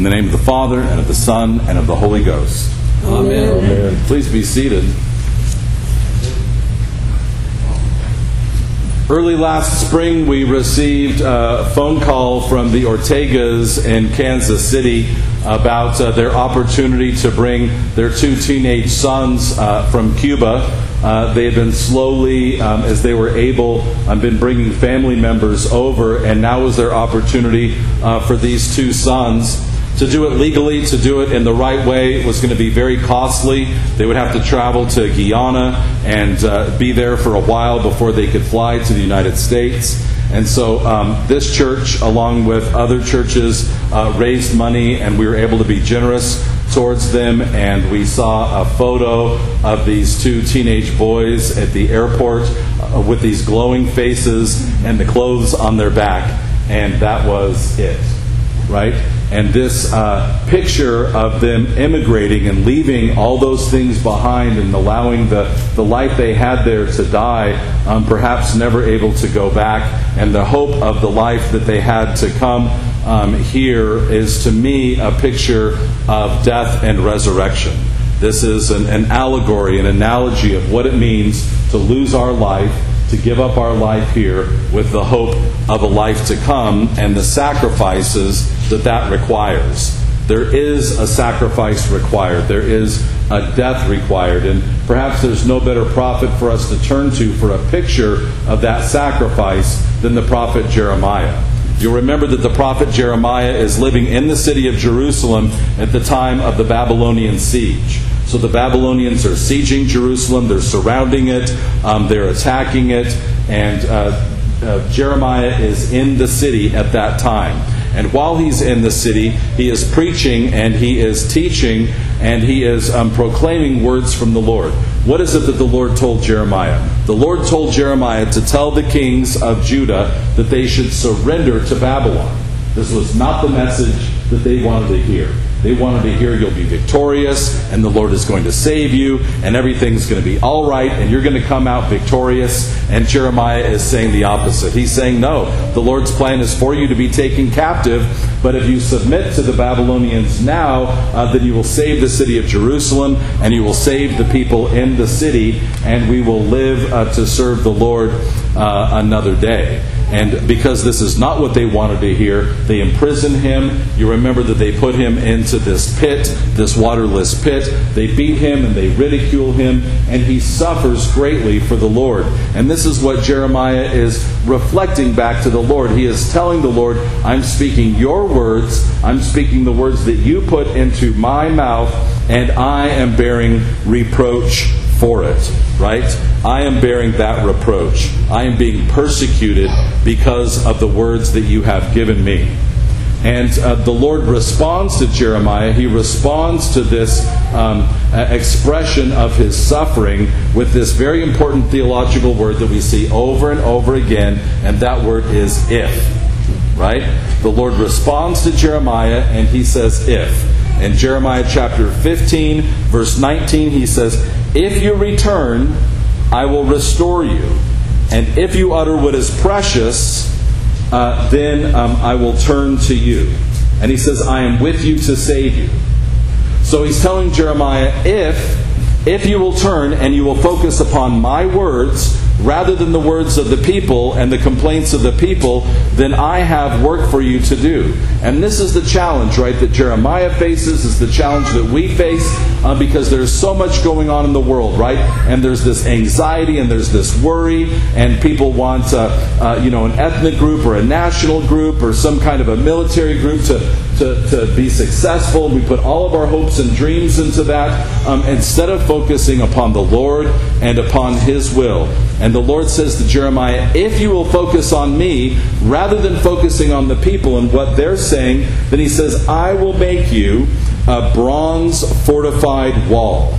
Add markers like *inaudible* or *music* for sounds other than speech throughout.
In the name of the Father, and of the Son, and of the Holy Ghost. Amen. Amen. Please be seated. Early last spring, we received a phone call from the Ortegas in Kansas City about uh, their opportunity to bring their two teenage sons uh, from Cuba. Uh, they had been slowly, um, as they were able, um, been bringing family members over, and now was their opportunity uh, for these two sons to do it legally, to do it in the right way was going to be very costly. They would have to travel to Guyana and uh, be there for a while before they could fly to the United States. And so um, this church, along with other churches, uh, raised money, and we were able to be generous towards them. And we saw a photo of these two teenage boys at the airport uh, with these glowing faces and the clothes on their back. And that was it, right? And this uh, picture of them immigrating and leaving all those things behind and allowing the, the life they had there to die, um, perhaps never able to go back, and the hope of the life that they had to come um, here is to me a picture of death and resurrection. This is an, an allegory, an analogy of what it means to lose our life to give up our life here with the hope of a life to come and the sacrifices that that requires. There is a sacrifice required. There is a death required. And perhaps there's no better prophet for us to turn to for a picture of that sacrifice than the prophet Jeremiah. You'll remember that the prophet Jeremiah is living in the city of Jerusalem at the time of the Babylonian siege. So the Babylonians are sieging Jerusalem, they're surrounding it, um, they're attacking it, and uh, uh, Jeremiah is in the city at that time. And while he's in the city, he is preaching and he is teaching and he is um, proclaiming words from the Lord. What is it that the Lord told Jeremiah? The Lord told Jeremiah to tell the kings of Judah that they should surrender to Babylon. This was not the message that they wanted to hear. They wanted to hear you'll be victorious and the Lord is going to save you and everything's going to be all right and you're going to come out victorious. And Jeremiah is saying the opposite. He's saying, no, the Lord's plan is for you to be taken captive, but if you submit to the Babylonians now, uh, then you will save the city of Jerusalem and you will save the people in the city and we will live uh, to serve the Lord uh, another day. And because this is not what they wanted to hear, they imprison him. You remember that they put him into this pit, this waterless pit. They beat him and they ridicule him, and he suffers greatly for the Lord. And this is what Jeremiah is reflecting back to the Lord. He is telling the Lord, I'm speaking your words, I'm speaking the words that you put into my mouth, and I am bearing reproach for it, right? I am bearing that reproach. I am being persecuted because of the words that you have given me. And uh, the Lord responds to Jeremiah. He responds to this um, expression of his suffering with this very important theological word that we see over and over again, and that word is if. Right? The Lord responds to Jeremiah and he says, if. In Jeremiah chapter 15, verse 19, he says, If you return, I will restore you. And if you utter what is precious, uh, then um, I will turn to you. And he says, I am with you to save you. So he's telling Jeremiah, if, if you will turn and you will focus upon my words, rather than the words of the people and the complaints of the people, then I have work for you to do. And this is the challenge, right, that Jeremiah faces, is the challenge that we face uh, because there's so much going on in the world, right? And there's this anxiety and there's this worry, and people want, uh, uh, you know, an ethnic group or a national group or some kind of a military group to, to, to be successful. We put all of our hopes and dreams into that um, instead of focusing upon the Lord and upon His will. And the Lord says to Jeremiah, If you will focus on me rather than focusing on the people and what they're saying, then He says, I will make you a bronze fortified wall.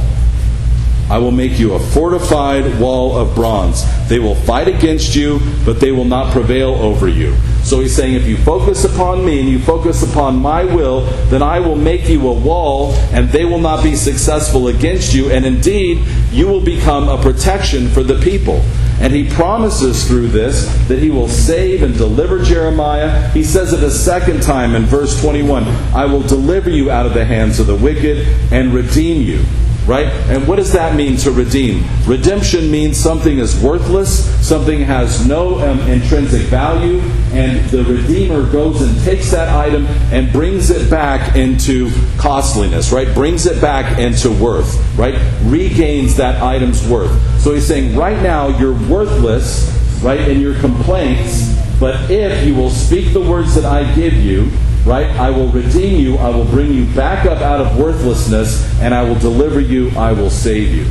I will make you a fortified wall of bronze. They will fight against you, but they will not prevail over you. So he's saying, if you focus upon me and you focus upon my will, then I will make you a wall, and they will not be successful against you. And indeed, you will become a protection for the people. And he promises through this that he will save and deliver Jeremiah. He says it a second time in verse 21 I will deliver you out of the hands of the wicked and redeem you right? And what does that mean to redeem? Redemption means something is worthless, something has no um, intrinsic value, and the Redeemer goes and takes that item and brings it back into costliness, right? Brings it back into worth, right? Regains that item's worth. So he's saying, right now, you're worthless, right, in your complaints, but if you will speak the words that I give you, right? I will redeem you, I will bring you back up out of worthlessness, and I will deliver you, I will save you.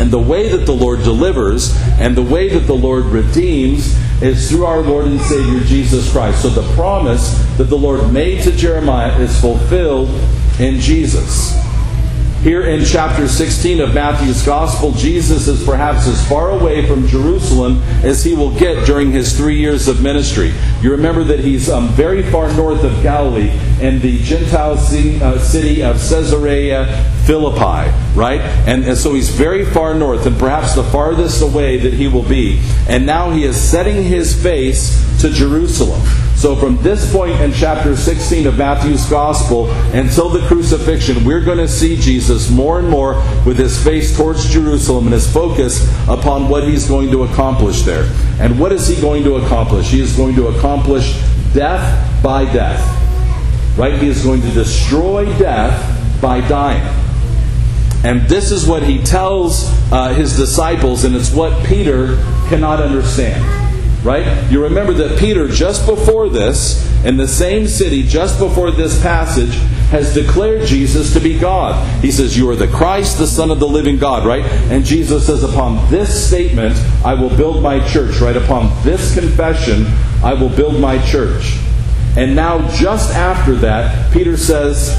And the way that the Lord delivers and the way that the Lord redeems is through our Lord and Savior Jesus Christ. So the promise that the Lord made to Jeremiah is fulfilled in Jesus. Here in chapter 16 of Matthew's Gospel, Jesus is perhaps as far away from Jerusalem as he will get during his three years of ministry. You remember that he's um, very far north of Galilee in the Gentile uh, city of Caesarea Philippi, right? And, and so he's very far north and perhaps the farthest away that he will be. And now he is setting his face to Jerusalem. So, from this point in chapter 16 of Matthew's Gospel until the crucifixion, we're going to see Jesus more and more with his face towards Jerusalem and his focus upon what he's going to accomplish there. And what is he going to accomplish? He is going to accomplish death by death. Right? He is going to destroy death by dying. And this is what he tells uh, his disciples, and it's what Peter cannot understand right? You remember that Peter, just before this, in the same city, just before this passage, has declared Jesus to be God. He says, You are the Christ, the Son of the living God, right? And Jesus says, Upon this statement, I will build my church, right? Upon this confession, I will build my church. And now, just after that, Peter says,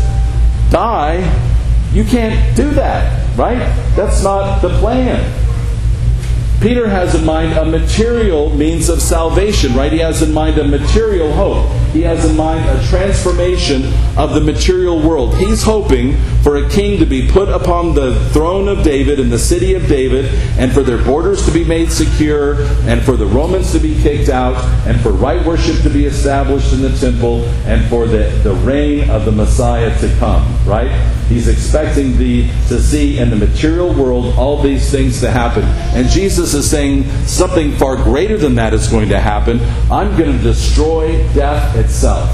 Die? You can't do that, right? That's not the plan. Peter has in mind a material means of salvation, right? He has in mind a material hope. He has in mind a transformation of the material world. He's hoping for a king to be put upon the throne of David in the city of David, and for their borders to be made secure, and for the Romans to be kicked out, and for right worship to be established in the temple, and for the, the reign of the Messiah to come, right? He's expecting the, to see in the material world all these things to happen. And Jesus is saying something far greater than that is going to happen. I'm going to destroy death itself.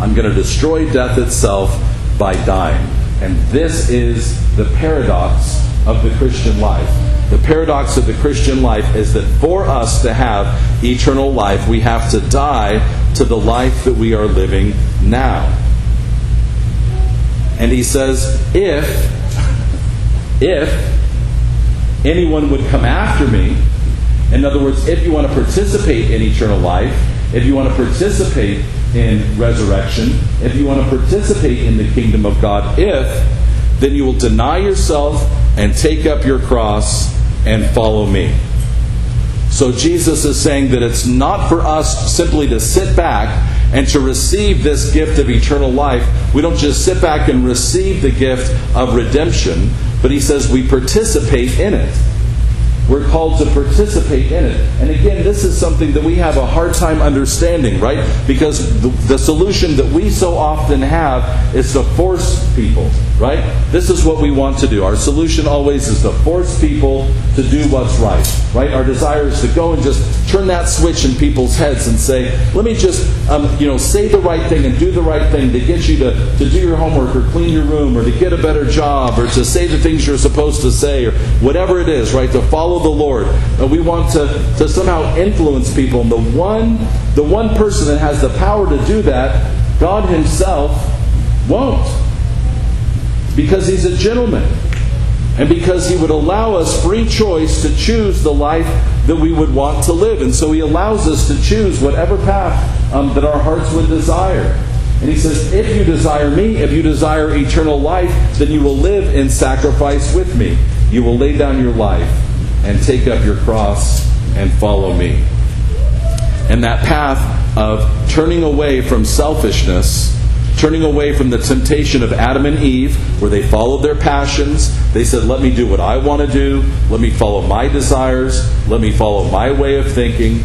I'm going to destroy death itself by dying. And this is the paradox of the Christian life. The paradox of the Christian life is that for us to have eternal life, we have to die to the life that we are living now. And he says, if, if anyone would come after me, in other words, if you want to participate in eternal life, if you want to participate in resurrection, if you want to participate in the kingdom of God, if, then you will deny yourself and take up your cross and follow me. So Jesus is saying that it's not for us simply to sit back and to receive this gift of eternal life, we don't just sit back and receive the gift of redemption, but he says we participate in it. We're called to participate in it. And again, this is something that we have a hard time understanding, right? Because the, the, solution that we so often have is to force people, right? This is what we want to do. Our solution always is to force people to do what's right, right? Our desire is to go and just turn that switch in people's heads and say, let me just, um, you know, say the right thing and do the right thing to get you to, to do your homework or clean your room or to get a better job or to say the things you're supposed to say or whatever it is, right? To follow the Lord. And we want to, to somehow influence people. And the one, the one person that has the power to do that, God Himself, won't. Because He's a gentleman. And because He would allow us free choice to choose the life that we would want to live. And so He allows us to choose whatever path um, that our hearts would desire. And he says, If you desire me, if you desire eternal life, then you will live in sacrifice with me. You will lay down your life and take up your cross and follow me. and that path of turning away from selfishness turning away from the temptation of Adam and Eve, where they followed their passions. They said, Let me do what I want to do. Let me follow my desires. Let me follow my way of thinking.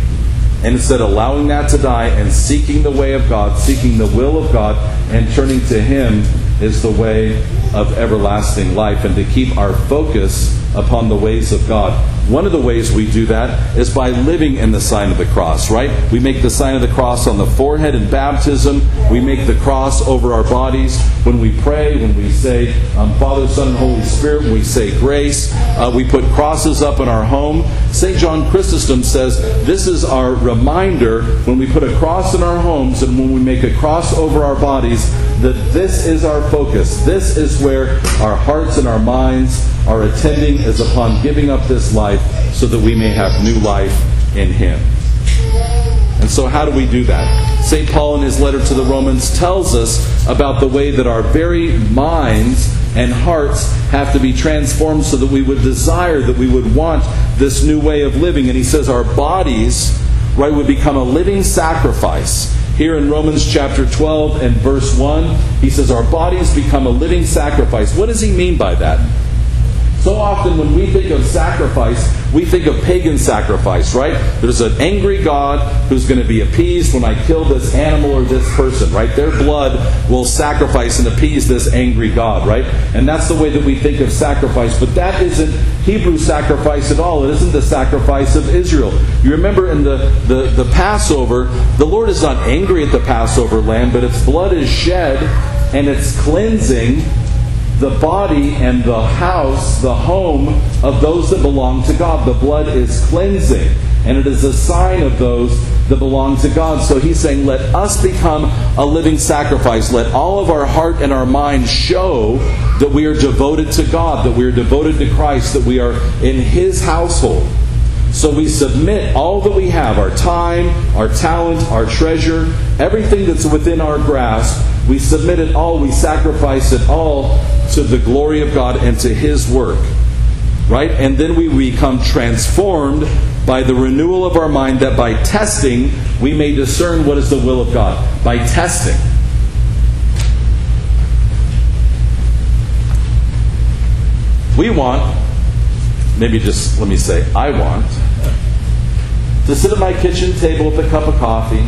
And instead allowing that to die and seeking the way of God, seeking the will of God, and turning to Him is the way of everlasting life. And to keep our focus upon the ways of God. One of the ways we do that is by living in the sign of the cross, right? We make the sign of the cross on the forehead in baptism. We make the cross over our bodies when we pray, when we say um, Father, Son, and Holy Spirit, when we say grace. Uh, we put crosses up in our home. St. John Chrysostom says this is our reminder when we put a cross in our homes and when we make a cross over our bodies that this is our focus. This is where our hearts and our minds are attending is upon giving up this life so that we may have new life in Him. And so, how do we do that? St. Paul, in his letter to the Romans, tells us about the way that our very minds and hearts have to be transformed so that we would desire, that we would want this new way of living. And he says our bodies, right, would become a living sacrifice. Here in Romans chapter 12 and verse 1, he says our bodies become a living sacrifice. What does he mean by that? So often when we think of sacrifice, we think of pagan sacrifice, right? There's an angry God who's going to be appeased when I kill this animal or this person, right? Their blood will sacrifice and appease this angry God, right? And that's the way that we think of sacrifice. But that isn't Hebrew sacrifice at all. It isn't the sacrifice of Israel. You remember in the, the, the Passover, the Lord is not angry at the Passover lamb, but its blood is shed and it's cleansing the body and the house, the home of those that belong to God. The blood is cleansing, and it is a sign of those that belong to God. So he's saying, let us become a living sacrifice. Let all of our heart and our mind show that we are devoted to God, that we are devoted to Christ, that we are in his household. So we submit all that we have our time, our talent, our treasure, everything that's within our grasp. We submit it all, we sacrifice it all to the glory of God and to His work. Right? And then we become transformed by the renewal of our mind that by testing we may discern what is the will of God. By testing. We want, maybe just let me say, I want, to sit at my kitchen table with a cup of coffee,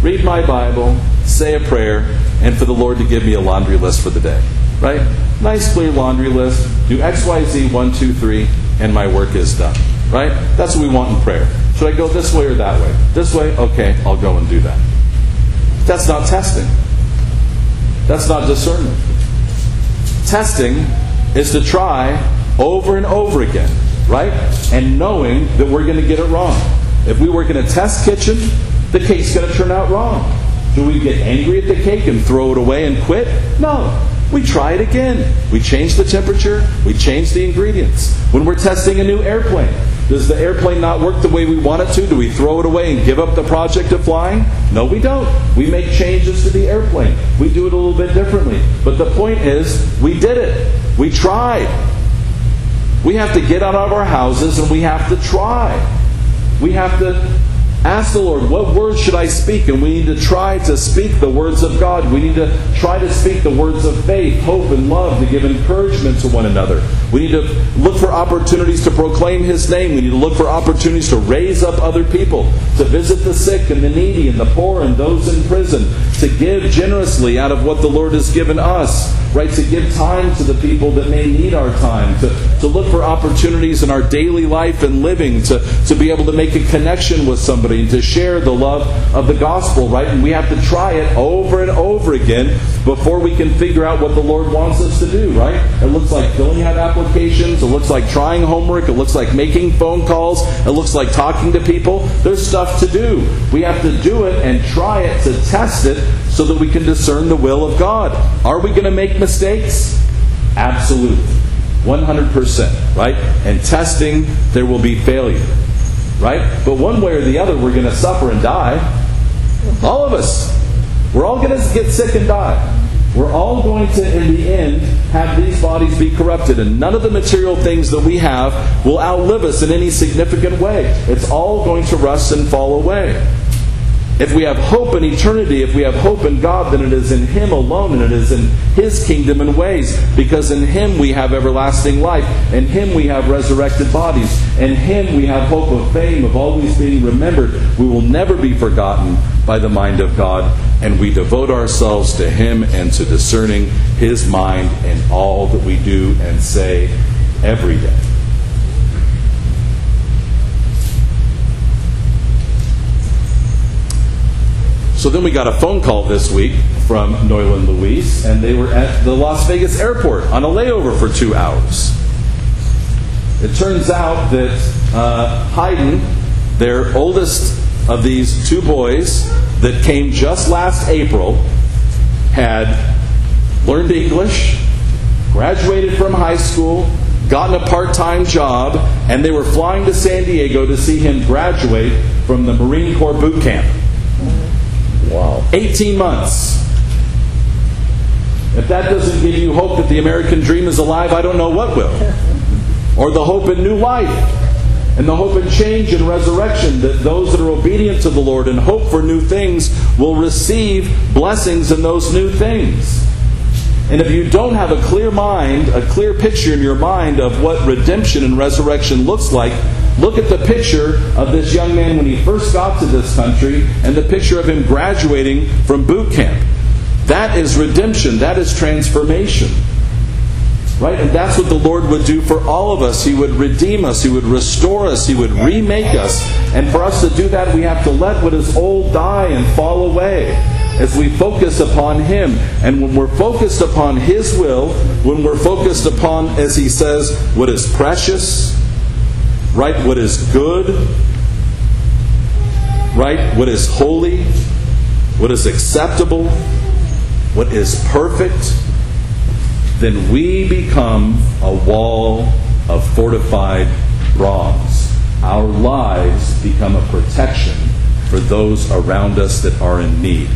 read my Bible, say a prayer, and for the Lord to give me a laundry list for the day. Right? Nice, clear laundry list. Do X, Y, Z, one, two, three, and my work is done. Right? That's what we want in prayer. Should I go this way or that way? This way? Okay, I'll go and do that. That's not testing. That's not discernment. Testing is to try over and over again, right? And knowing that we're going to get it wrong. If we work in a test kitchen, the cake's going to turn out wrong. Do we get angry at the cake and throw it away and quit? No. We try it again. We change the temperature, we change the ingredients. When we're testing a new airplane, does the airplane not work the way we want it to? Do we throw it away and give up the project of flying? No, we don't. We make changes to the airplane. We do it a little bit differently. But the point is, we did it. We tried. We have to get out of our houses and we have to try. We have to Ask the Lord, what words should I speak? And we need to try to speak the words of God. We need to try to speak the words of faith, hope, and love to give encouragement to one another. We need to look for opportunities to proclaim His name. We need to look for opportunities to raise up other people, to visit the sick and the needy and the poor and those in prison, to give generously out of what the Lord has given us, right? To give time to the people that may need our time, to, to look for opportunities in our daily life and living, to, to be able to make a connection with somebody to share the love of the gospel, right? And we have to try it over and over again before we can figure out what the Lord wants us to do, right? It looks like filling out applications, it looks like trying homework, it looks like making phone calls, it looks like talking to people. There's stuff to do. We have to do it and try it to test it so that we can discern the will of God. Are we going to make mistakes? Absolutely. 100%, right? And testing, there will be failure right? But one way or the other, we're going to suffer and die. All of us. We're all going to get sick and die. We're all going to, in the end, have these bodies be corrupted, and none of the material things that we have will outlive us in any significant way. It's all going to rust and fall away. If we have hope in eternity, if we have hope in God, then it is in Him alone and it is in His kingdom and ways. Because in Him we have everlasting life. In Him we have resurrected bodies. In Him we have hope of fame, of always being remembered. We will never be forgotten by the mind of God. And we devote ourselves to Him and to discerning His mind in all that we do and say every day. So then we got a phone call this week from Noyland Luis, and they were at the Las Vegas airport on a layover for two hours. It turns out that uh, Hayden, their oldest of these two boys that came just last April, had learned English, graduated from high school, gotten a part time job, and they were flying to San Diego to see him graduate from the Marine Corps boot camp. Wow. 18 months. If that doesn't give you hope that the American dream is alive, I don't know what will. *laughs* Or the hope in new life, and the hope in change and resurrection, that those that are obedient to the Lord and hope for new things will receive blessings in those new things. And if you don't have a clear mind, a clear picture in your mind of what redemption and resurrection looks like, look at the picture of this young man when he first got to this country and the picture of him graduating from boot camp. That is redemption, that is transformation. Right? And that's what the Lord would do for all of us. He would redeem us, He would restore us, He would remake us. And for us to do that, we have to let what is old die and fall away as we focus upon Him. And when we're focused upon His will, when we're focused upon, as He says, what is precious, right, what is good, right, what is holy, what is acceptable, what is perfect, then we become a wall of fortified bronze. Our lives become a protection for those around us that are in need.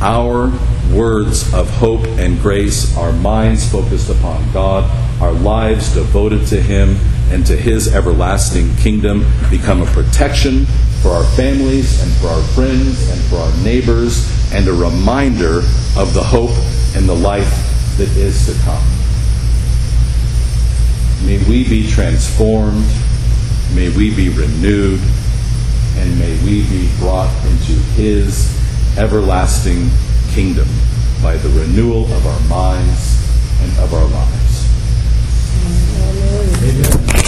Our words of hope and grace, our minds focused upon God, our lives devoted to Him and to His everlasting kingdom become a protection for our families and for our friends and for our neighbors and a reminder of the hope and the life that is to come. May we be transformed, may we be renewed, and may we be brought into His everlasting kingdom by the renewal of our minds and of our lives. Amen.